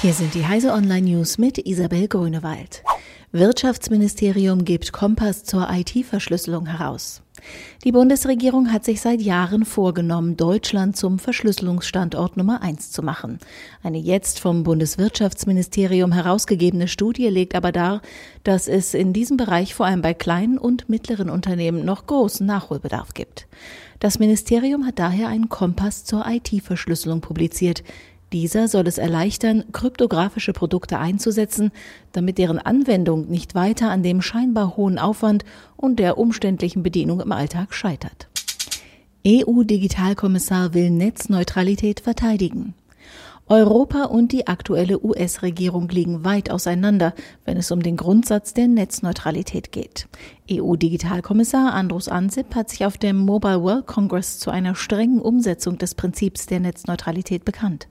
Hier sind die Heise Online News mit Isabel Grünewald. Wirtschaftsministerium gibt Kompass zur IT-Verschlüsselung heraus. Die Bundesregierung hat sich seit Jahren vorgenommen, Deutschland zum Verschlüsselungsstandort Nummer eins zu machen. Eine jetzt vom Bundeswirtschaftsministerium herausgegebene Studie legt aber dar, dass es in diesem Bereich vor allem bei kleinen und mittleren Unternehmen noch großen Nachholbedarf gibt. Das Ministerium hat daher einen Kompass zur IT-Verschlüsselung publiziert. Dieser soll es erleichtern, kryptografische Produkte einzusetzen, damit deren Anwendung nicht weiter an dem scheinbar hohen Aufwand und der umständlichen Bedienung im Alltag scheitert. EU-Digitalkommissar will Netzneutralität verteidigen. Europa und die aktuelle US-Regierung liegen weit auseinander, wenn es um den Grundsatz der Netzneutralität geht. EU-Digitalkommissar Andrus Ansip hat sich auf dem Mobile World Congress zu einer strengen Umsetzung des Prinzips der Netzneutralität bekannt.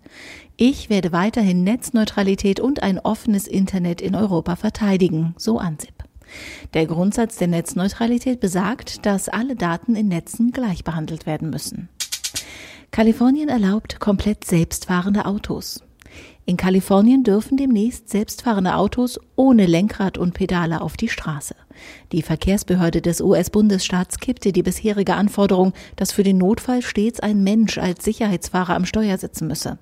Ich werde weiterhin Netzneutralität und ein offenes Internet in Europa verteidigen, so Ansip. Der Grundsatz der Netzneutralität besagt, dass alle Daten in Netzen gleich behandelt werden müssen. Kalifornien erlaubt komplett selbstfahrende Autos. In Kalifornien dürfen demnächst selbstfahrende Autos ohne Lenkrad und Pedale auf die Straße. Die Verkehrsbehörde des US-Bundesstaats kippte die bisherige Anforderung, dass für den Notfall stets ein Mensch als Sicherheitsfahrer am Steuer sitzen müsse.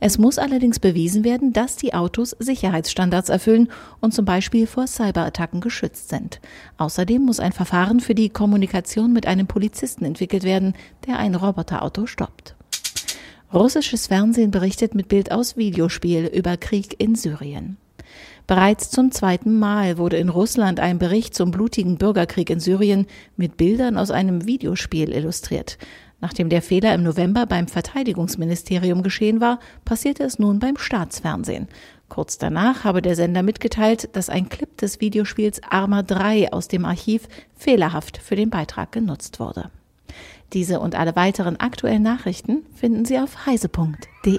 Es muss allerdings bewiesen werden, dass die Autos Sicherheitsstandards erfüllen und zum Beispiel vor Cyberattacken geschützt sind. Außerdem muss ein Verfahren für die Kommunikation mit einem Polizisten entwickelt werden, der ein Roboterauto stoppt. Russisches Fernsehen berichtet mit Bild aus Videospiel über Krieg in Syrien. Bereits zum zweiten Mal wurde in Russland ein Bericht zum blutigen Bürgerkrieg in Syrien mit Bildern aus einem Videospiel illustriert. Nachdem der Fehler im November beim Verteidigungsministerium geschehen war, passierte es nun beim Staatsfernsehen. Kurz danach habe der Sender mitgeteilt, dass ein Clip des Videospiels Arma 3 aus dem Archiv fehlerhaft für den Beitrag genutzt wurde. Diese und alle weiteren aktuellen Nachrichten finden Sie auf heise.de.